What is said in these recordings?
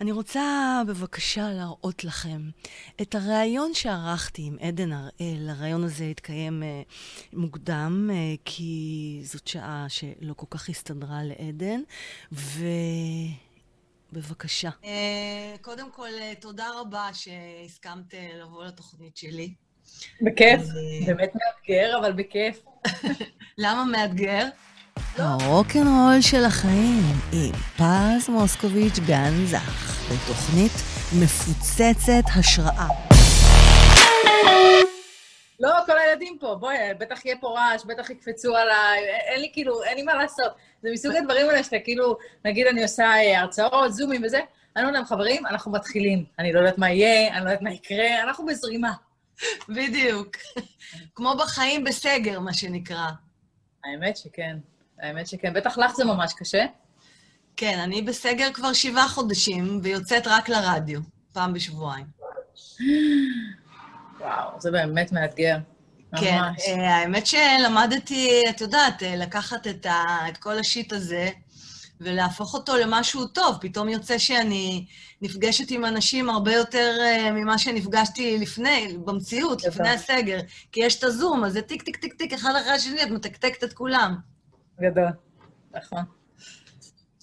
אני רוצה בבקשה להראות לכם את הריאיון שערכתי עם עדן הראל. הריאיון הזה התקיים uh, מוקדם, uh, כי זאת שעה שלא כל כך הסתדרה לעדן, ובבקשה. Uh, קודם כל, uh, תודה רבה שהסכמת uh, לבוא לתוכנית שלי. בכיף, באמת מאתגר, אבל בכיף. למה מאתגר? הרוקנרול של החיים עם פז מוסקוביץ' גנזך, בתוכנית מפוצצת השראה. לא, כל הילדים פה, בואי, בטח יהיה פה רעש, בטח יקפצו עליי, אין לי כאילו, אין לי מה לעשות. זה מסוג הדברים האלה שאתה כאילו, נגיד אני עושה אה, הרצאות, זומים וזה, אני אומרת להם, חברים, אנחנו מתחילים. אני לא יודעת מה יהיה, אני לא יודעת מה יקרה, אנחנו בזרימה. בדיוק. כמו בחיים בסגר, מה שנקרא. האמת שכן. האמת שכן. בטח לך זה ממש קשה. כן, אני בסגר כבר שבעה חודשים, ויוצאת רק לרדיו, פעם בשבועיים. וואו, זה באמת מאתגר. כן, ממש. אה, האמת שלמדתי, את יודעת, אה, לקחת את, ה, את כל השיט הזה ולהפוך אותו למשהו טוב. פתאום יוצא שאני נפגשת עם אנשים הרבה יותר uh, ממה שנפגשתי לפני, במציאות, לפני הסגר. כי יש את הזום, אז זה טיק, טיק, טיק, טיק, אחד אחרי השני, את מתקתקת את כולם. גדול, נכון.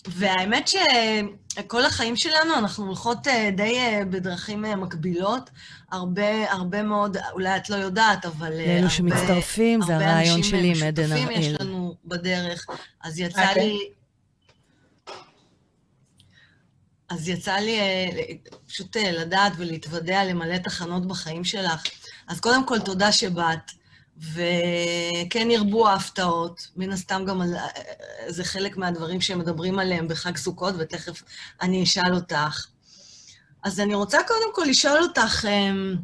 והאמת שכל החיים שלנו, אנחנו הולכות אה, די אה, בדרכים אה, מקבילות. הרבה, הרבה מאוד, אולי את לא יודעת, אבל... לאלו שמצטרפים, זה הרעיון שלי עם עדן הראל. הרבה אנשים משותפים יש לנו בדרך. אז יצא okay. אוקיי. לי... אז יצא לי פשוט לדעת ולהתוודע, למלא תחנות בחיים שלך. אז קודם כל, תודה שבאת. וכן ירבו ההפתעות, מן הסתם גם על... זה חלק מהדברים שמדברים עליהם בחג סוכות, ותכף אני אשאל אותך. אז אני רוצה קודם כל לשאול אותך, אמ,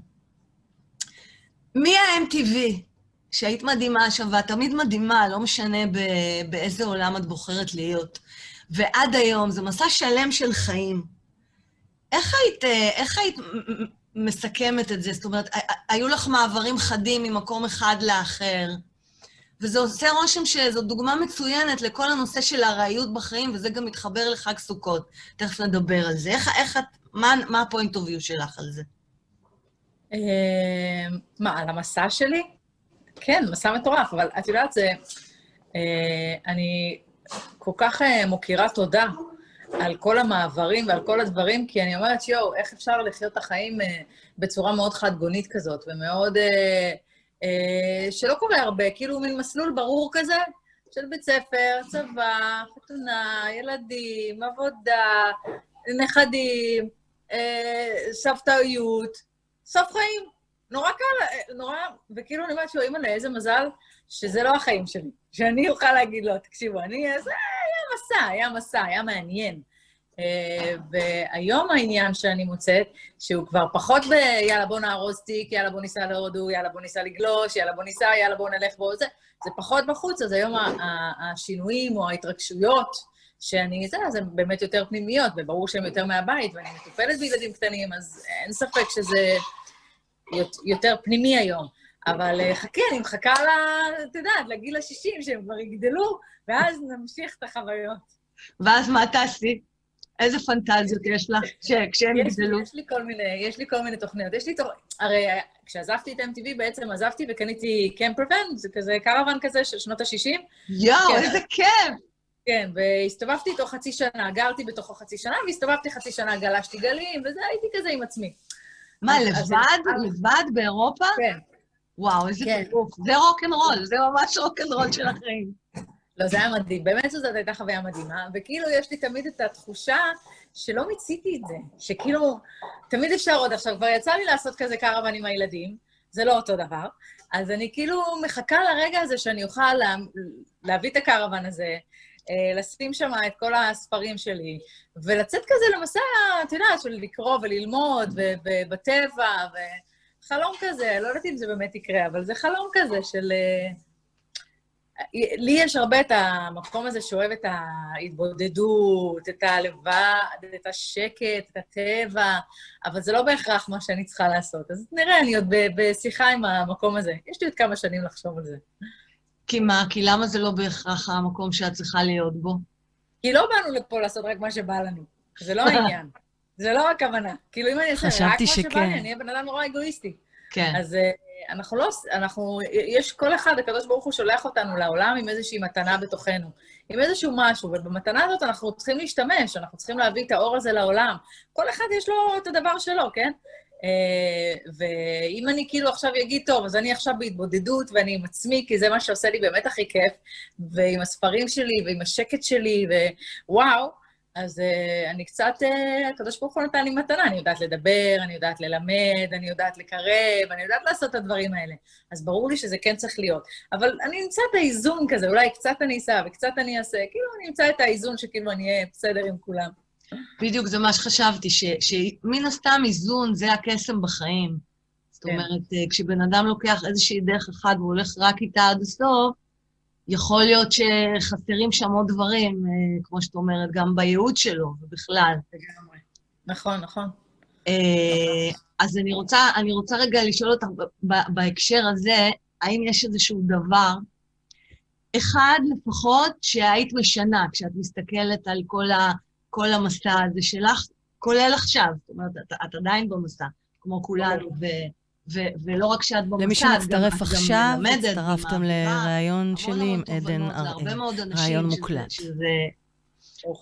מי ה-MTV שהיית מדהימה שם, ואת תמיד מדהימה, לא משנה באיזה עולם את בוחרת להיות, ועד היום, זה מסע שלם של חיים. איך היית, איך היית מסכמת את זה? זאת אומרת, היו לך מעברים חדים ממקום אחד לאחר, וזה עושה רושם שזו דוגמה מצוינת לכל הנושא של הארעיות בחיים, וזה גם מתחבר לחג סוכות. תכף נדבר על זה. איך, איך את, מה, מה הפוינט אוף יו שלך על זה? אמ, מה, על המסע שלי? כן, מסע מטורף, אבל את יודעת, זה... אה, אני כל כך אה, מוקירה תודה על כל המעברים ועל כל הדברים, כי אני אומרת, יואו, איך אפשר לחיות את החיים אה, בצורה מאוד חד-גונית כזאת, ומאוד... אה, אה, שלא קורה הרבה, כאילו מין מסלול ברור כזה, של בית ספר, צבא, חתונה, ילדים, עבודה, נכדים, אה, סבתאיות, סוף חיים. נורא קל, אה, נורא, וכאילו אני אומרת אימא'לה, איזה מזל שזה לא החיים שלי. שאני אוכל להגיד לו, תקשיבו, אני, זה היה מסע, היה מסע, היה מעניין. אה, והיום העניין שאני מוצאת, שהוא כבר פחות ב... יאללה, בוא נארוז תיק, יאללה, בוא ניסע להודו, יאללה, בוא ניסע לגלוש, יאללה, בוא ניסע, יאללה, בוא נלך בו, זה, זה פחות בחוץ, אז היום השינויים או ההתרגשויות שאני, זה, זה באמת יותר פנימיות, וברור שהן יותר מהבית, ואני מטופלת בילדים קטנים, אז אין ספק שזה יותר פנימי היום. אבל אה, חכי, אני מחכה. את יודעת, לגיל ה-60, שהם כבר יגדלו, ואז נמשיך את החוויות. ואז מה תעשי? איזה פנטזיות יש לך כשהם יגדלו? יש לי כל מיני, יש לי כל מיני תוכניות. יש לי תוכניות, הרי כשעזבתי את MTV בעצם עזבתי וקניתי קמפרוון, זה כזה קרוון כזה של שנות ה-60. יואו, כן. איזה כיף! כן, והסתובבתי איתו חצי שנה, גרתי בתוכו חצי שנה, והסתובבתי חצי שנה, גלשתי גלים, וזה, הייתי כזה עם עצמי. מה, לבד? לבד באירופה? כן. וואו, איזה כן. טירוף. זה רוקנרול, זה ממש רוקנרול של החיים. לא, זה היה מדהים. באמת שזאת הייתה חוויה מדהימה, וכאילו יש לי תמיד את התחושה שלא מיציתי את זה, שכאילו, תמיד אפשר עוד. עכשיו, כבר יצא לי לעשות כזה קרוון עם הילדים, זה לא אותו דבר, אז אני כאילו מחכה לרגע הזה שאני אוכל לה, להביא את הקרוון הזה, אה, לשים שם את כל הספרים שלי, ולצאת כזה למסע, את יודעת, של לקרוא וללמוד, ובטבע, וחלום כזה, לא יודעת אם זה באמת יקרה, אבל זה חלום כזה של... אה, לי יש הרבה את המקום הזה שאוהב את ההתבודדות, את הלבד, את השקט, את הטבע, אבל זה לא בהכרח מה שאני צריכה לעשות. אז נראה, אני עוד בשיחה עם המקום הזה. יש לי עוד כמה שנים לחשוב על זה. כי מה? כי למה זה לא בהכרח המקום שאת צריכה להיות בו? כי לא באנו לפה לעשות רק מה שבא לנו. זה לא העניין. זה לא הכוונה. כאילו, אם אני אעשה רק מה שבא לי, אני אהיה בן אדם נורא אגואיסטי. כן. אז אה, אנחנו לא, אנחנו, יש כל אחד, הקדוש ברוך הוא שולח אותנו לעולם עם איזושהי מתנה בתוכנו, עם איזשהו משהו, ובמתנה הזאת אנחנו צריכים להשתמש, אנחנו צריכים להביא את האור הזה לעולם. כל אחד יש לו את הדבר שלו, כן? Uh, ואם אני כאילו עכשיו אגיד, טוב, אז אני עכשיו בהתבודדות ואני עם עצמי, כי זה מה שעושה לי באמת הכי כיף, ועם הספרים שלי ועם השקט שלי, ווואו, אז uh, אני קצת, uh, הקדוש ברוך הוא נתן לי מתנה, אני יודעת לדבר, אני יודעת ללמד, אני יודעת לקרב, אני יודעת לעשות את הדברים האלה. אז ברור לי שזה כן צריך להיות. אבל אני אמצא את האיזון כזה, אולי קצת אני אסע וקצת אני אעשה, כאילו אני אמצא את האיזון שכאילו אני אהיה בסדר עם כולם. בדיוק, זה מה שחשבתי, שמן הסתם איזון זה הקסם בחיים. זאת כן. אומרת, אה, כשבן אדם לוקח איזושהי דרך אחת והולך רק איתה עד הסוף, יכול להיות שחסרים שם עוד דברים, אה, כמו שאת אומרת, גם בייעוד שלו ובכלל. נכון, נכון. אה, אז אני רוצה, אני רוצה רגע לשאול אותך בהקשר הזה, האם יש איזשהו דבר, אחד לפחות, שהיית משנה, כשאת מסתכלת על כל, ה, כל המסע הזה שלך, כולל עכשיו, זאת אומרת, את, את עדיין במסע, כמו כולנו, ו, ו- ולא רק שאת במוסד, למי שמצטרף עכשיו, הצטרפתם לראיון שלי עם עדן הראל, ראיון מוקלט. שזה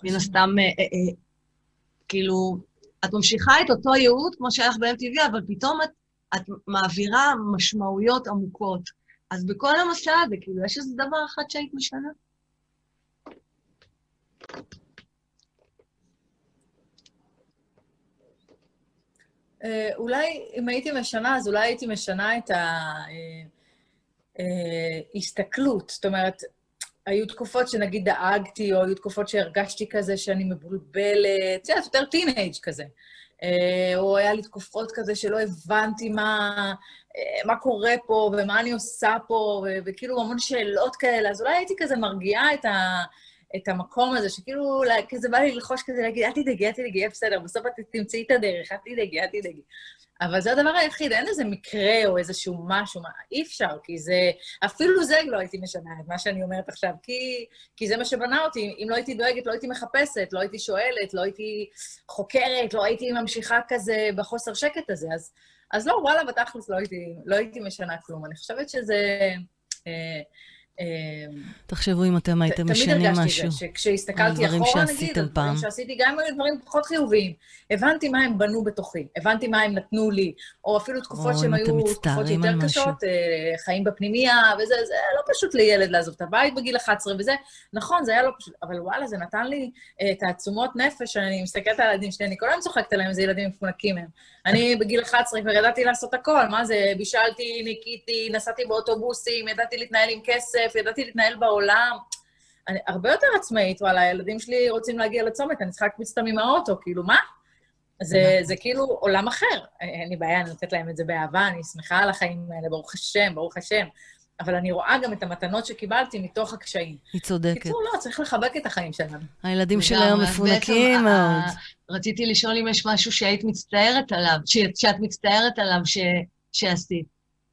מן הסתם, אה, אה, אה, כאילו, את ממשיכה את אותו ייעוד כמו שהיה לך ב-MTV, אבל פתאום את, את מעבירה משמעויות עמוקות. אז בכל המסע הזה, כאילו, יש איזה דבר אחד שהיית משנה? אולי אם הייתי משנה, אז אולי הייתי משנה את ההסתכלות. אה, אה, זאת אומרת, היו תקופות שנגיד דאגתי, או היו תקופות שהרגשתי כזה שאני מבולבלת, יודעת, יותר טינג' כזה. או היה לי תקופות כזה שלא הבנתי מה, מה קורה פה ומה אני עושה פה, וכאילו המון שאלות כאלה, אז אולי הייתי כזה מרגיעה את ה... את המקום הזה, שכאילו, כזה בא לי ללחוש כזה, להגיד, אל תדאגי, אל תדאגי, יהיה בסדר, בסוף את תמצאי את הדרך, אל תדאגי, אל תדאגי. אבל זה הדבר היחיד, אין איזה מקרה או איזשהו משהו, מה, אי אפשר, כי זה, אפילו זה לא הייתי משנה את מה שאני אומרת עכשיו, כי, כי זה מה שבנה אותי. אם לא הייתי דואגת, לא הייתי מחפשת, לא הייתי שואלת, לא הייתי חוקרת, לא הייתי ממשיכה כזה בחוסר שקט הזה. אז, אז לא, וואלה, בתכלס לא הייתי, לא הייתי משנה כלום. אני חושבת שזה... אה, תחשבו אם אתם הייתם משנים משהו. תמיד הרגשתי את זה, שכשהסתכלתי אחורה, נגיד, על דברים שעשיתי, גם היו דברים פחות חיוביים, הבנתי מה הם בנו בתוכי, הבנתי מה הם נתנו לי, או אפילו תקופות שהן היו תקופות יותר קשות, אה, חיים בפנימייה, וזה, זה לא פשוט לילד לעזוב את הבית בגיל 11 וזה, נכון, זה היה לא פשוט, אבל וואלה, זה נתן לי אה, תעצומות נפש, אני מסתכלת על הילדים שלי, אני כל היום צוחקת עליהם, איזה ילדים מפונקים הם. אני בגיל 11 כבר ידעתי לעשות הכל, מה זה, בישלתי, ניקיתי, נסעתי באוטובוסים, ידעתי להתנהל עם כסף, ידעתי להתנהל בעולם. אני הרבה יותר עצמאית, וואלה, הילדים שלי רוצים להגיע לצומת, אני צריכה להקפיץ אותם עם האוטו, כאילו, מה? זה, זה כאילו עולם אחר. אין לי בעיה, אני נותנת להם את זה באהבה, אני שמחה על החיים האלה, ברוך השם, ברוך השם. אבל אני רואה גם את המתנות שקיבלתי מתוך הקשיים. היא צודקת. בקיצור, לא, צריך לחבק את החיים שלנו. הילדים של היום מפונקים מאוד. רציתי לשאול אם יש משהו שהיית מצטערת עליו, שאת מצטערת עליו ש, שעשית.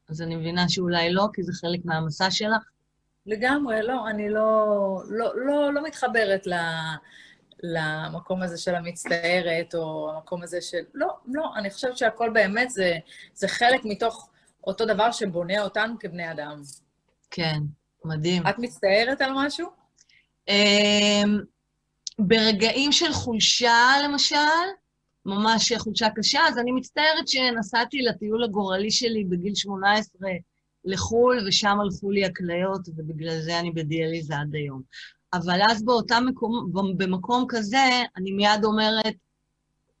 אז אני מבינה שאולי לא, כי זה חלק מהמסע שלך. לגמרי, לא, אני לא, לא, לא, לא מתחברת ל, למקום הזה של המצטערת, או המקום הזה של... לא, לא, אני חושבת שהכל באמת זה, זה חלק מתוך אותו דבר שבונה אותנו כבני אדם. כן, מדהים. את מצטערת על משהו? אמ, ברגעים של חולשה, למשל, ממש חולשה קשה, אז אני מצטערת שנסעתי לטיול הגורלי שלי בגיל 18 לחו"ל, ושם הלכו לי הכליות, ובגלל זה אני בדיאליזה עד היום. אבל אז באותם מקום, במקום כזה, אני מיד אומרת,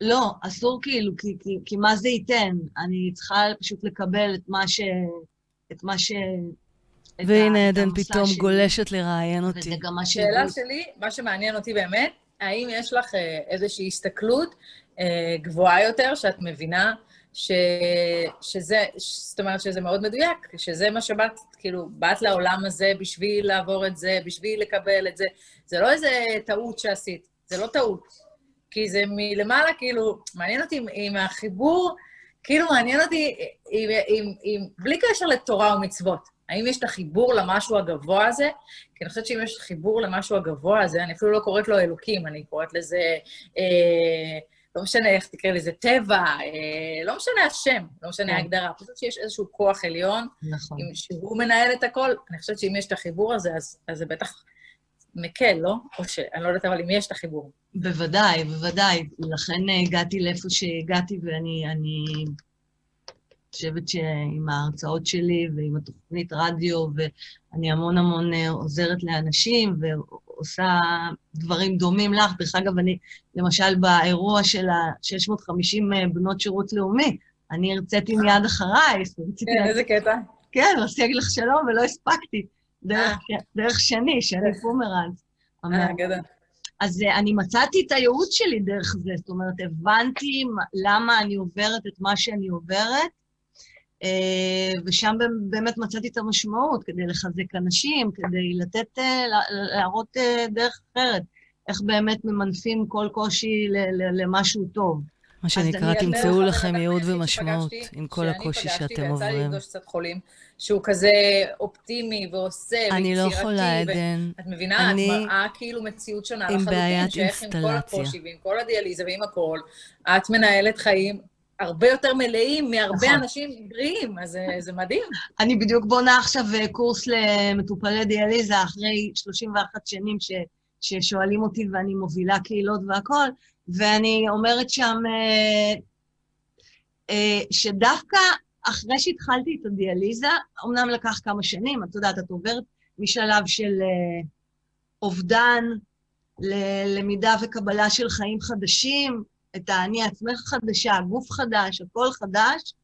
לא, אסור כאילו, כי, כי, כי מה זה ייתן? אני צריכה פשוט לקבל את מה ש... את מה ש... והנה עדן פתאום שלי. גולשת לראיין אותי. וזה גם מה ש... שאלה שלי, מה שמעניין אותי באמת, האם יש לך אה, איזושהי הסתכלות אה, גבוהה יותר, שאת מבינה ש... שזה, זאת אומרת שזה מאוד מדויק, שזה מה שבאת, כאילו, באת לעולם הזה בשביל לעבור את זה, בשביל לקבל את זה. זה לא איזה טעות שעשית, זה לא טעות. כי זה מלמעלה, כאילו, מעניין אותי עם החיבור, כאילו מעניין אותי עם, עם, עם, בלי קשר לתורה ומצוות. האם יש את החיבור למשהו הגבוה הזה? כי אני חושבת שאם יש חיבור למשהו הגבוה הזה, אני אפילו לא קוראת לו אלוקים, אני קוראת לזה, אה, לא משנה איך תקרא לזה, טבע, לא משנה השם, לא משנה כן. ההגדרה, פשוט שיש איזשהו כוח עליון, נכון. שהוא מנהל את הכל. אני חושבת שאם יש את החיבור הזה, אז, אז זה בטח מקל, לא? או שאני לא יודעת, אבל אם יש את החיבור. בוודאי, בוודאי. לכן הגעתי לאיפה שהגעתי, ואני חושבת שעם ההרצאות שלי ועם התוכנית רדיו, ואני המון המון אה, עוזרת לאנשים ועושה דברים דומים לך. דרך אגב, אני, למשל, באירוע של ה-650 אה, בנות שירות לאומי, אני הרציתי מיד אחרייך. כן, איזה קטע. כן, רציתי להגיד לך שלום ולא הספקתי. דרך, אה. דרך שני, שני פומרנס. אה, גדול. אז אני מצאתי את הייעוץ שלי דרך זה, זאת אומרת, הבנתי למה אני עוברת את מה שאני עוברת, ושם באמת מצאתי את המשמעות, כדי לחזק אנשים, כדי לתת, אה, להראות אה, דרך אחרת, איך באמת ממנפים כל קושי למשהו טוב. מה שנקרא, תמצאו לכם ייעוד ומשמעות עם כל הקושי שאתם עוברים. שאני פגשתי, ויצא לי לפגוש קצת חולים, שהוא כזה אופטימי ועושה ויצירתי. אני לא יכולה, עדן. את מבינה? את מראה כאילו מציאות שונה לחלוטין. עם בעיית אינסטלציה. שאיך עם כל הקושי ועם כל הדיאליזה ועם הכל, את מנהלת חיים הרבה יותר מלאים מהרבה נכון. אנשים בריאים, אז זה מדהים. אני בדיוק בונה עכשיו אה, קורס למטופלי דיאליזה אחרי 31 שנים ש, ששואלים אותי ואני מובילה קהילות והכול, ואני אומרת שם אה, אה, שדווקא אחרי שהתחלתי את הדיאליזה, אמנם לקח כמה שנים, את יודעת, את עוברת משלב של אובדן ללמידה וקבלה של חיים חדשים, את האני עצמך חדשה, גוף חדש, הכל חדש,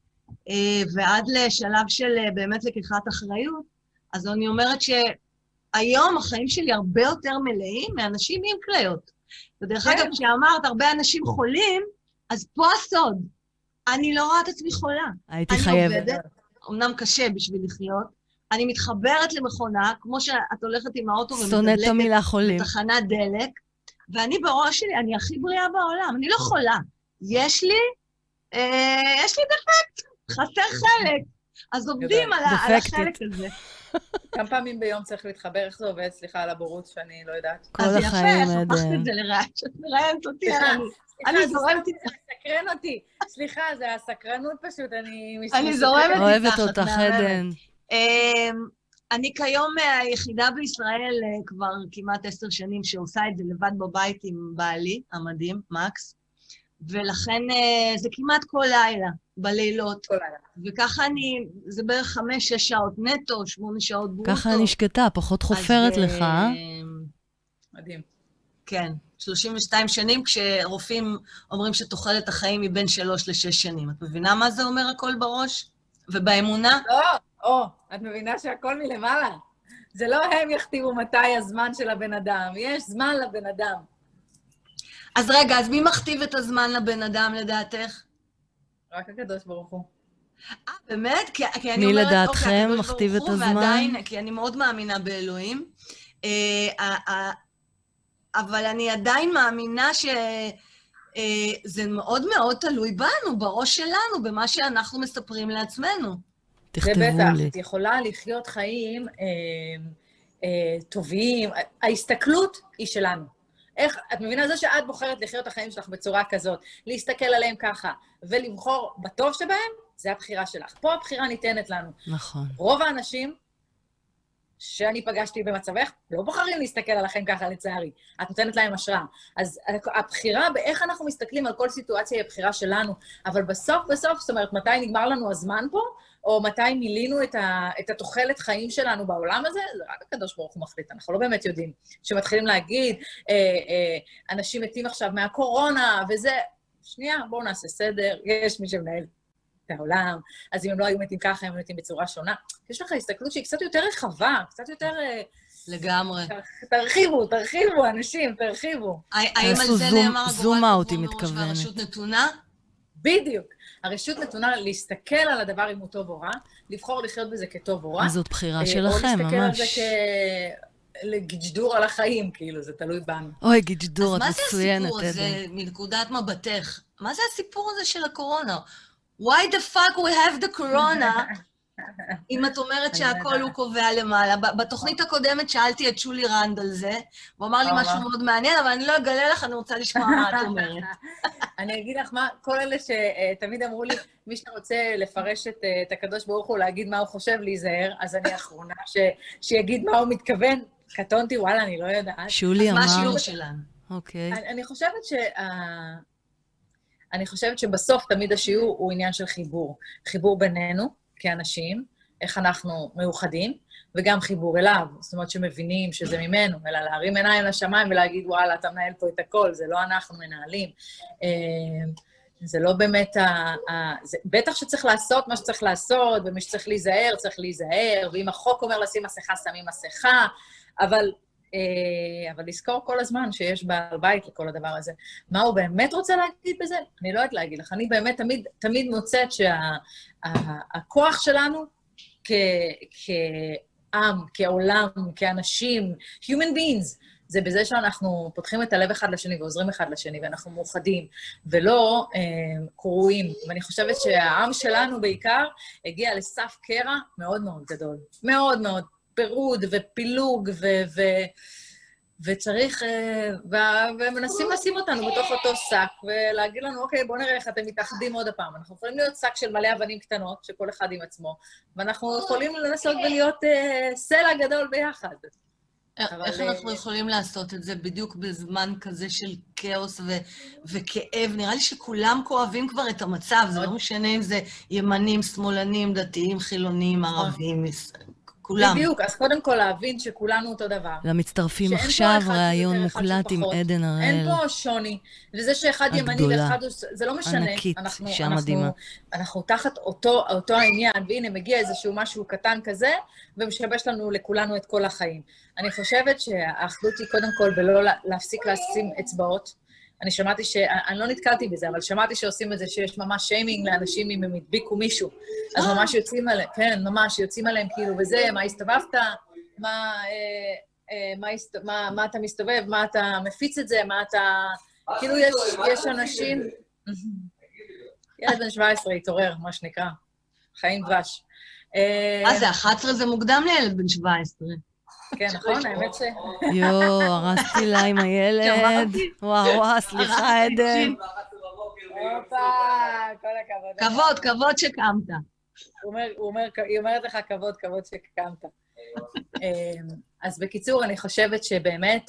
אה, ועד לשלב של אה, באמת לקיחת אחריות. אז אני אומרת שהיום החיים שלי הרבה יותר מלאים מאנשים עם כליות. ודרך אגב, כן. כשאמרת הרבה אנשים חולים, אז פה הסוד. אני לא רואה את עצמי חולה. הייתי חייבת. אני עובדת, אמנם קשה בשביל לחיות, אני מתחברת למכונה, כמו שאת הולכת עם האוטו ומדלקת בתחנת דלק, ואני בראש שלי, אני הכי בריאה בעולם, אני לא חולה. יש לי, אה, יש לי דפקט, חסר חלק. אז עובדים על, על החלק הזה. כמה פעמים ביום צריך להתחבר? איך זה עובד? סליחה על הבורות שאני לא יודעת. כל החיים, עדן. אז יפה, איך הפכת את זה לרעיון, שאת מראיינת אותי, אני זורמת איתך. סקרן אותי. סליחה, זה הסקרנות פשוט, אני... אני זורמת איתך. אוהבת אותך, עדן. אני כיום היחידה בישראל אה, כבר כמעט עשר שנים שעושה את זה לבד בבית עם בעלי המדהים, מקס, ולכן אה, זה כמעט כל לילה, בלילות. כל לילה. וככה אני, זה בערך חמש-שש שעות נטו, שמונה שעות ברוטו. ככה אני שקטה, פחות חופרת אז, לך. אה? מדהים. כן, 32 שנים, כשרופאים אומרים שתוחלת החיים היא בין שלוש לשש שנים. את מבינה מה זה אומר הכל בראש? ובאמונה? לא. או, את מבינה שהכל מלמעלה. זה לא הם יכתיבו מתי הזמן של הבן אדם, יש זמן לבן אדם. אז רגע, אז מי מכתיב את הזמן לבן אדם לדעתך? רק הקדוש ברוך הוא. אה, באמת? כי, כי אני אומרת, אוקיי, לדעתכם אוקיי, מכתיב את הזמן? ועדיין, כי אני מאוד מאמינה באלוהים, אה, אה, אה, אבל אני עדיין מאמינה ש... אה, זה מאוד מאוד תלוי בנו, בראש שלנו, במה שאנחנו מספרים לעצמנו. תכתבו לי. זה בטח, את יכולה לחיות חיים אה, אה, טובים. ההסתכלות היא שלנו. איך, את מבינה? זה שאת בוחרת לחיות את החיים שלך בצורה כזאת, להסתכל עליהם ככה, ולבחור בטוב שבהם, זה הבחירה שלך. פה הבחירה ניתנת לנו. נכון. רוב האנשים שאני פגשתי במצבך, לא בוחרים להסתכל עליכם ככה, לצערי. את נותנת להם השראה. אז הבחירה באיך אנחנו מסתכלים על כל סיטואציה היא הבחירה שלנו, אבל בסוף בסוף, זאת אומרת, מתי נגמר לנו הזמן פה, או מתי מילינו את, ה, את התוחלת חיים שלנו בעולם הזה, זה רק הקדוש ברוך הוא מחליט, אנחנו לא באמת יודעים. כשמתחילים להגיד, אה, אה, אנשים מתים עכשיו מהקורונה, וזה... שנייה, בואו נעשה סדר, יש מי שמנהל את העולם, אז אם הם לא היו מתים ככה, הם מתים בצורה שונה. יש לך הסתכלות שהיא קצת יותר רחבה, קצת יותר... אה, לגמרי. תרחיבו, תרחיבו, אנשים, תרחיבו. האם על זה נאמר הגורל קבוע מראש והרשות נתונה? בדיוק. הרשות נתונה להסתכל על הדבר אם הוא טוב או רע, לבחור לחיות בזה כטוב או רע. זאת בחירה אה, שלכם, ממש. או להסתכל על זה כ... לג'דור על החיים, כאילו, זה תלוי בנו. אוי, ג'דור, את מצוינת, אז מה זה הסיפור הזה, מנקודת מבטך? מה זה הסיפור הזה של הקורונה? Why the fuck we have the corona? אם את אומרת שהכל הוא קובע למעלה. בתוכנית הקודמת שאלתי את שולי רנד על זה, הוא אמר לי משהו מאוד מעניין, אבל אני לא אגלה לך, אני רוצה לשמוע מה את אומרת. אני אגיד לך מה, כל אלה שתמיד אמרו לי, מי שרוצה לפרש את, את הקדוש ברוך הוא, להגיד מה הוא חושב, להיזהר, אז אני האחרונה שיגיד מה הוא מתכוון. קטונתי, וואלה, אני לא יודעת. שולי אמר... מה השיעור שלנו? אוקיי. אני, אני חושבת ש... אני חושבת שבסוף תמיד השיעור הוא עניין של חיבור. חיבור בינינו כאנשים, איך אנחנו מאוחדים, וגם חיבור אליו, זאת אומרת שמבינים שזה ממנו, אלא להרים עיניים לשמיים ולהגיד, וואלה, אתה מנהל פה את הכל, זה לא אנחנו מנהלים. אה, זה לא באמת ה... ה זה, בטח שצריך לעשות מה שצריך לעשות, ומי שצריך להיזהר, צריך להיזהר, ואם החוק אומר לשים מסכה, שמים מסכה, אבל אבל לזכור כל הזמן שיש בעל בית לכל הדבר הזה. מה הוא באמת רוצה להגיד בזה? אני לא יודעת להגיד לך. אני באמת תמיד, תמיד מוצאת שהכוח שה, שלנו כעם, כעולם, כאנשים, human beings, זה בזה שאנחנו פותחים את הלב אחד לשני ועוזרים אחד לשני, ואנחנו מאוחדים, ולא אה, קרועים. ואני חושבת שהעם שלנו בעיקר הגיע לסף קרע מאוד מאוד גדול. מאוד מאוד פירוד ופילוג, ו- ו- וצריך, אה, ו- ומנסים לשים אותנו בתוך אותו שק, ולהגיד לנו, אוקיי, בואו נראה איך אתם מתאחדים עוד הפעם. אנחנו יכולים להיות שק של מלא אבנים קטנות, שכל אחד עם עצמו, ואנחנו יכולים לנסות ולהיות אה, סלע גדול ביחד. איך אבל... אנחנו אה, יכולים לעשות את זה בדיוק בזמן כזה של כאוס ו- וכאב? נראה לי שכולם כואבים כבר את המצב, זה לא משנה אם זה ימנים, שמאלנים, דתיים, חילונים, נכון. ערבים, כולם. בדיוק, אז קודם כל להבין שכולנו אותו דבר. למצטרפים עכשיו, ראיון מוקלט עם עדן הראל. אין פה שוני. וזה שאחד ימני ואחד... זה לא משנה. ענקית, אישה מדהימה. אנחנו תחת אותו, אותו העניין, והנה מגיע איזשהו משהו קטן כזה, ומשבש לנו לכולנו את כל החיים. אני חושבת שהאחדות היא קודם כל בלא להפסיק לשים אצבעות. אני שמעתי ש... אני לא נתקלתי בזה, אבל שמעתי שעושים את זה שיש ממש שיימינג לאנשים אם הם הדביקו מישהו. אז ממש יוצאים עליהם, כן, ממש יוצאים עליהם כאילו, וזה, מה הסתובבת, מה, אה, אה, מה, הסת... מה, מה אתה מסתובב, מה אתה מפיץ את זה, מה אתה... כאילו, יש, יש אנשים... ילד בן 17 התעורר, מה שנקרא. חיים דבש. אה, מה זה, 11 זה מוקדם לילד בן 17. כן, נכון? האמת ש... יואו, הרסתי לה עם הילד. וואו, וואו, סליחה, עדן. כבוד, כבוד שקמת. היא אומרת לך כבוד, כבוד שקמת. אז בקיצור, אני חושבת שבאמת,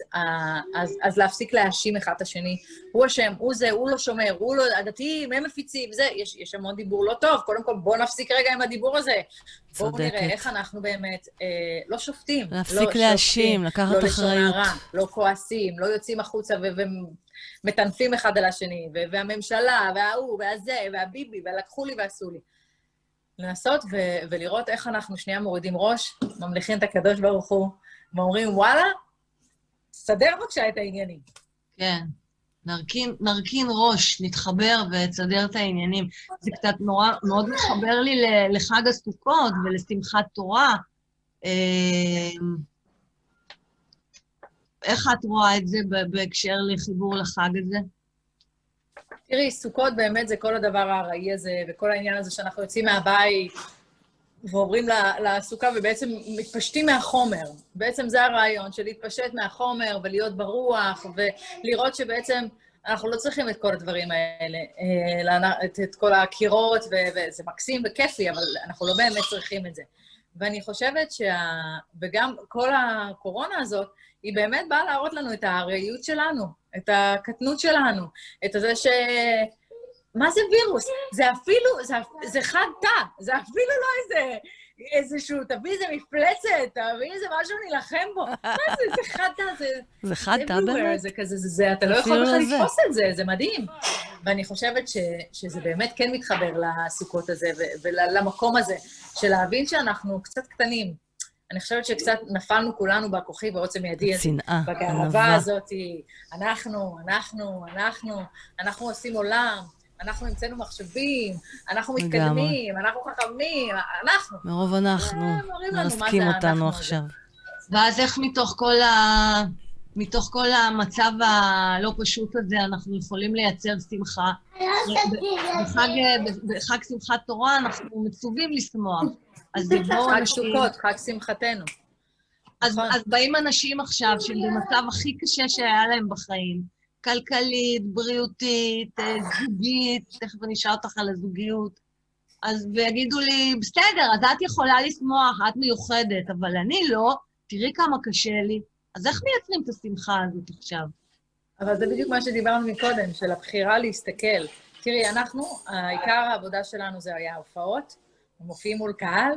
אז, אז להפסיק להאשים אחד את השני. הוא אשם, הוא זה, הוא לא שומר, הוא לא... הדתיים, הם מפיצים, זה, יש, יש המון דיבור לא טוב. קודם כל, בואו נפסיק רגע עם הדיבור הזה. צודקת. בואו נראה איך אנחנו באמת אה, לא שופטים. להפסיק לא להאשים, לקחת לא אחריות. לא לשון לא כועסים, לא יוצאים החוצה ומטנפים אחד על השני, והממשלה, וההוא, והזה, והביבי, ולקחו לי ועשו לי. לנסות ו- ולראות איך אנחנו שנייה מורידים ראש, ממליכים את הקדוש ברוך הוא, ואומרים, וואלה, סדר בבקשה את העניינים. כן. נרכין, נרכין ראש, נתחבר ותסדר את העניינים. זה קצת נורא, מאוד מתחבר לי לחג הסוכות ולשמחת תורה. אמ, איך את רואה את זה בהקשר לחיבור לחג הזה? תראי, סוכות באמת זה כל הדבר הארעי הזה, וכל העניין הזה שאנחנו יוצאים מהבית ועוברים לסוכה ובעצם מתפשטים מהחומר. בעצם זה הרעיון, של להתפשט מהחומר ולהיות ברוח, ולראות שבעצם אנחנו לא צריכים את כל הדברים האלה, אה, את, את כל הקירות, וזה מקסים וכיפי, אבל אנחנו לא באמת צריכים את זה. ואני חושבת שה... וגם כל הקורונה הזאת, היא באמת באה להראות לנו את הארעיות שלנו, את הקטנות שלנו, את זה ש... מה זה וירוס? זה אפילו, זה, זה חד תא, זה אפילו לא איזה, איזשהו, תביא איזה מפלצת, תביא איזה משהו נילחם בו. מה זה, זה חד תא, זה... זה חד תא באמת? זה כזה, זה, זה, אתה לא יכול בכלל לתפוס את זה, זה מדהים. ואני חושבת ש, שזה באמת כן מתחבר לסוכות הזה ולמקום הזה, של להבין שאנחנו קצת קטנים. אני חושבת שקצת נפלנו כולנו בכוחי בעוצם ידי. צנעה, ענווה. בגאווה הזאת, אנחנו, אנחנו, אנחנו, אנחנו עושים עולם, אנחנו המצאנו מחשבים, אנחנו מתקדמים, אנחנו חכמים, אנחנו. מרוב אנחנו, מרסקים אותנו עכשיו. ואז איך מתוך כל ה... מתוך כל המצב הלא פשוט הזה, אנחנו יכולים לייצר שמחה. בחג, בחג שמחת תורה אנחנו מצווים לשמוח. אז אנשים... חג סוכות, חג שמחתנו. אז, נכון. אז באים אנשים עכשיו שבמצב הכי קשה שהיה להם בחיים, כלכלית, בריאותית, אה, זוגית, תכף אני אשאל אותך על הזוגיות, אז ויגידו לי, בסדר, אז את יכולה לשמוח, את מיוחדת, אבל אני לא, תראי כמה קשה לי. אז איך מייצרים את השמחה הזאת עכשיו? אבל זה בדיוק מה שדיברנו מקודם, של הבחירה להסתכל. תראי, אנחנו, עיקר העבודה שלנו זה היה הופעות, מופיעים מול קהל,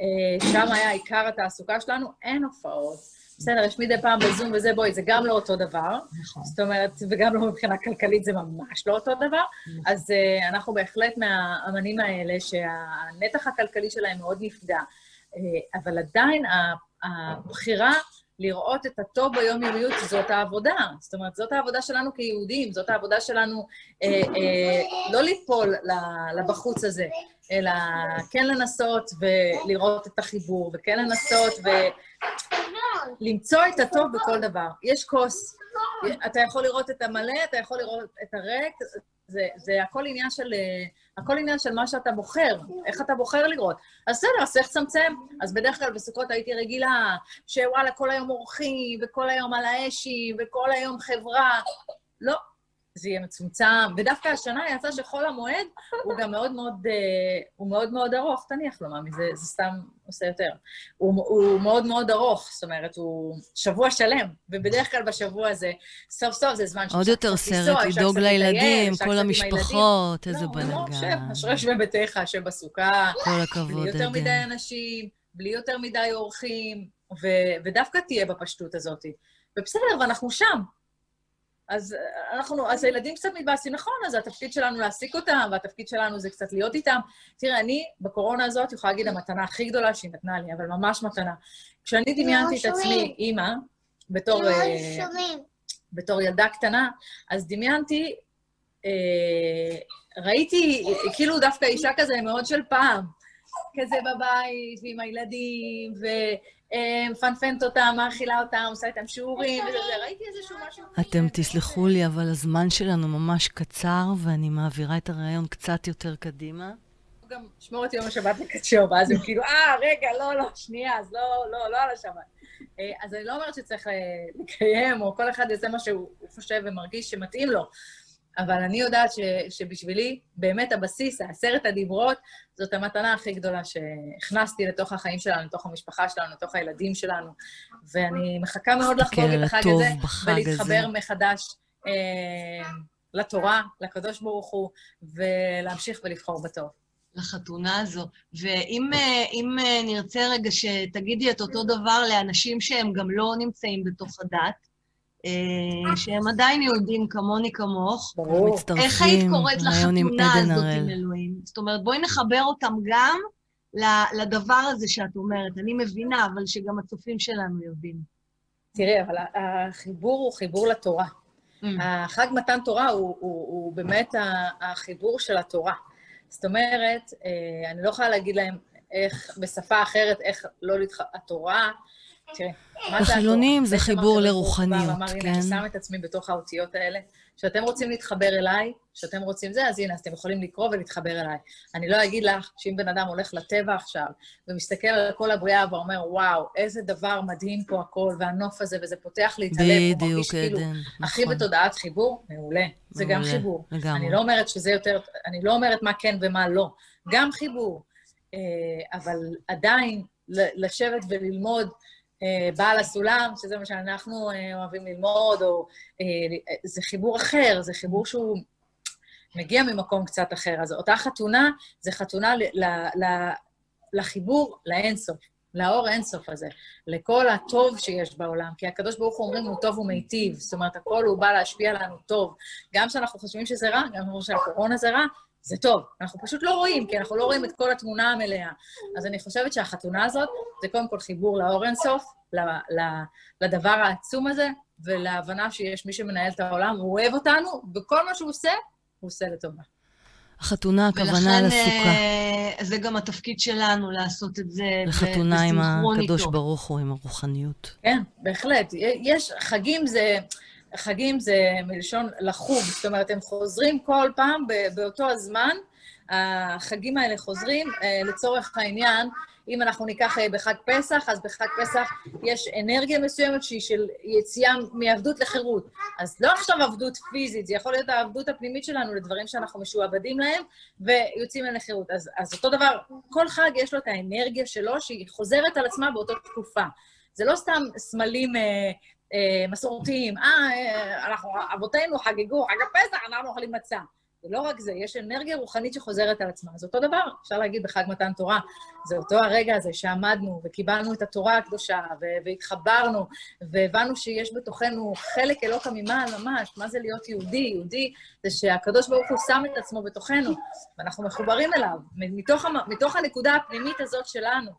אה, שם היה עיקר התעסוקה שלנו, אין הופעות. בסדר, יש מדי פעם בזום וזה, בואי, זה גם לא אותו דבר. נכון. זאת אומרת, וגם לא מבחינה כלכלית זה ממש לא אותו דבר. נכון. אז uh, אנחנו בהחלט מהאמנים האלה שהנתח הכלכלי שלהם מאוד נפגע. Uh, אבל עדיין הבחירה לראות את הטוב ביומיומיות זאת העבודה. זאת אומרת, זאת העבודה שלנו כיהודים, זאת העבודה שלנו אה, אה, לא ליפול לבחוץ הזה, אלא כן לנסות ולראות את החיבור, וכן לנסות ולמצוא את הטוב בכל דבר. יש כוס, אתה יכול לראות את המלא, אתה יכול לראות את הריק, זה, זה הכל עניין של... הכל עניין של מה שאתה בוחר, איך אתה בוחר לראות. אז בסדר, אז צריך לצמצם. אז בדרך כלל בסוכות הייתי רגילה שוואלה, כל היום אורחים, וכל היום על האשי, וכל היום חברה. לא, זה יהיה מצומצם. ודווקא השנה יצא שחול המועד הוא גם מאוד מאוד, uh, הוא מאוד מאוד ארוך, תניח לו, ממי, זה, זה סתם עושה יותר. הוא, הוא מאוד מאוד ארוך, זאת אומרת, הוא שבוע שלם, ובדרך כלל בשבוע הזה, סוף סוף זה זמן עוד יותר סרט, לדאוג לילדים, כל המשפחות, איזה לא, בלאגן. לא, שב, אשרי שבי ביתך, שב בסוכה. כל הכבוד, בלי יותר מדי אנשים, בלי יותר מדי אורחים, ודווקא תהיה בפשטות הזאת. ובסדר, ואנחנו שם, אז אנחנו, אז הילדים קצת מתבאסים, נכון, אז התפקיד שלנו להעסיק אותם, והתפקיד שלנו זה קצת להיות איתם. תראה, אני בקורונה הזאת יכולה להגיד המתנה הכי גדולה שהיא נתנה לי, אבל ממש מתנה. כשאני דמיינתי את עצמי אימא, בתור, uh, בתור ילדה קטנה, אז דמיינתי, uh, ראיתי כאילו דווקא אישה כזה מאוד של פעם, כזה בבית, ועם הילדים, ו... מפנפנת אותם, מאכילה אותם, עושה איתם שיעורים, וזה, ראיתי איזשהו משהו... אתם תסלחו לי, אבל הזמן שלנו ממש קצר, ואני מעבירה את הרעיון קצת יותר קדימה. גם שמור את יום השבת לקדשו, ואז הם כאילו, אה, רגע, לא, לא, שנייה, אז לא, לא, לא על השבת. אה, אז אני לא אומרת שצריך אה, לקיים, או כל אחד יעשה מה שהוא חושב ומרגיש שמתאים לו. אבל אני יודעת ש, שבשבילי, באמת הבסיס, עשרת הדיברות, זאת המתנה הכי גדולה שהכנסתי לתוך החיים שלנו, לתוך המשפחה שלנו, לתוך הילדים שלנו, ואני מחכה מאוד לחגוג את החג הזה, ולהתחבר הזה. מחדש אה, לתורה, לקדוש ברוך הוא, ולהמשיך ולבחור בטוב. לחתונה הזו. ואם אה, נרצה רגע שתגידי את אותו דבר לאנשים שהם גם לא נמצאים בתוך הדת, אה, שהם עדיין יהודים כמוני כמוך. ברור. איך היית קוראת לחתונה הזאת עם אלוהים? זאת אומרת, בואי נחבר אותם גם לדבר הזה שאת אומרת. אני מבינה, אבל שגם הצופים שלנו יודעים. תראי, אבל החיבור הוא חיבור לתורה. Mm. החג מתן תורה הוא, הוא, הוא באמת החיבור של התורה. זאת אומרת, אה, אני לא יכולה להגיד להם איך, בשפה אחרת, איך לא להתח... התורה תראה, מה זה החילונים זה חיבור לרוחניות, כן? אני שם את עצמי בתוך האותיות האלה. כשאתם רוצים להתחבר אליי, כשאתם רוצים זה, אז הנה, אז אתם יכולים לקרוא ולהתחבר אליי. אני לא אגיד לך שאם בן אדם הולך לטבע עכשיו ומסתכל על כל הבריאה ואומר, וואו, איזה דבר מדהים פה הכל, והנוף הזה, וזה פותח לי את הלב, הוא מרגיש כאילו הכי נכון. בתודעת חיבור, מעולה. זה גם חיבור. לגמרי. אני לא אומרת שזה יותר, אני לא אומרת מה כן ומה לא. גם חיבור. אה, אבל עדיין, לשבת וללמוד, בעל הסולם, שזה מה שאנחנו אה, אוהבים ללמוד, או אה, זה חיבור אחר, זה חיבור שהוא מגיע ממקום קצת אחר. אז אותה חתונה, זה חתונה ל, ל, ל, לחיבור לאינסוף, לאור האינסוף הזה, לכל הטוב שיש בעולם. כי הקדוש ברוך הוא אומרים, הוא טוב ומיטיב, זאת אומרת, הכל הוא בא להשפיע לנו טוב. גם כשאנחנו חושבים שזה רע, גם כשאנחנו שהקורונה זה רע, זה טוב. אנחנו פשוט לא רואים, כי אנחנו לא רואים את כל התמונה המלאה. אז אני חושבת שהחתונה הזאת זה קודם כל חיבור לאור אינסוף, לדבר העצום הזה, ולהבנה שיש מי שמנהל את העולם, הוא אוהב אותנו, וכל מה שהוא עושה, הוא עושה לטובה. החתונה, הכוונה לסוכה. ולכן זה גם התפקיד שלנו לעשות את זה לחתונה עם הקדוש ברוך הוא, עם הרוחניות. כן, בהחלט. יש, חגים זה... חגים זה מלשון לחוג, זאת אומרת, הם חוזרים כל פעם באותו הזמן, החגים האלה חוזרים. לצורך העניין, אם אנחנו ניקח בחג פסח, אז בחג פסח יש אנרגיה מסוימת שהיא של יציאה מעבדות לחירות. אז לא עכשיו עבדות פיזית, זה יכול להיות העבדות הפנימית שלנו לדברים שאנחנו משועבדים להם ויוצאים אל לחירות. אז, אז אותו דבר, כל חג יש לו את האנרגיה שלו שהיא חוזרת על עצמה באותה תקופה. זה לא סתם סמלים אה, אה, מסורתיים, אה, אה, אנחנו, אבותינו חגגו חג הפסח, אנחנו אוכלים מצה. זה לא רק זה, יש אנרגיה רוחנית שחוזרת על עצמה. זה אותו דבר, אפשר להגיד בחג מתן תורה. זה אותו הרגע הזה שעמדנו וקיבלנו את התורה הקדושה והתחברנו והבנו שיש בתוכנו חלק אלוקא ממעל ממש, מה זה להיות יהודי? יהודי זה שהקדוש ברוך הוא שם את עצמו בתוכנו, ואנחנו מחוברים אליו, מתוך, מתוך הנקודה הפנימית הזאת שלנו.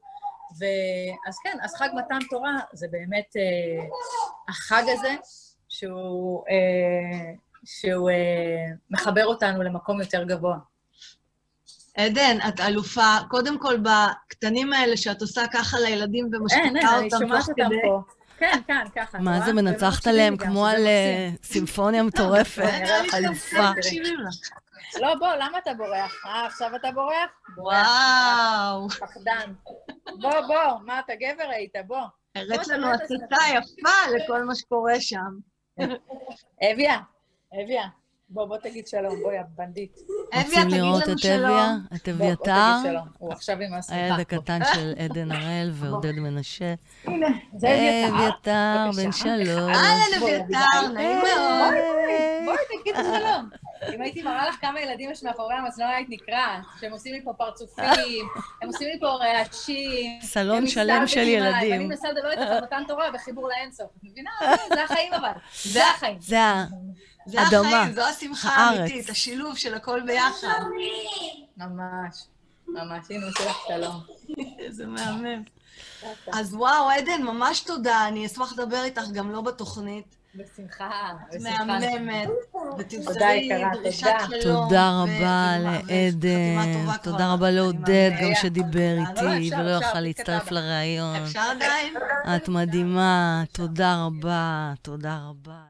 ואז כן, אז חג מתן תורה זה באמת אה, החג הזה, שהוא... אה, שהוא אה, מחבר אותנו למקום יותר גבוה. עדן, את אלופה, קודם כל בקטנים האלה שאת עושה ככה לילדים ומשתיקה אותם תוך כדי. אין, אין, אני שומעת אותם פה. כן, כן, ככה. מה זה מנצחת עליהם כמו על אה, סימפוניה מטורפת, אלופה. לא, בוא, למה אתה בורח? אה, עכשיו אתה בורח? וואו. פחדן. בוא, בוא, מה, אתה גבר היית, בוא. הראת לנו הצצה יפה לכל מה שקורה שם. אביה, אביה, בוא, בוא תגיד שלום, בואי, הבנדית. אביה, תגיד לנו שלום. רוצים לראות את אביה? את אביתר? הוא עכשיו עם הסליחה. הילד הקטן של עדן הראל ועודד מנשה. הנה, זה אביתר. אביתר, בן שלום. אהלן, אביתר, נעים מאוד. בואי, תגידי שלום. אם הייתי מראה לך כמה ילדים יש מאחורי המצלמה, היית נקרעת. שהם עושים לי פה פרצופים, הם עושים לי פה רעשים. סלון שלם של ילדים. ואני מנסה לדבר איתך על מתן תורה בחיבור לאינסוף. את מבינה? זה החיים אבל. זה החיים. זה ה... זה החיים, זו השמחה האמיתית, השילוב של הכל ביחד. ממש, ממש. הנה, עושה לך שלום. איזה מהמם. אז וואו, עדן, ממש תודה. אני אשמח לדבר איתך גם לא בתוכנית. בשמחה, בשמחה. מהממת. ותמסרי דרישת שלום. תודה רבה לעדן, תודה רבה לעודד, גם שדיבר איתי ולא יכל להצטרף לראיון. אפשר עדיין? את מדהימה, תודה רבה, תודה רבה.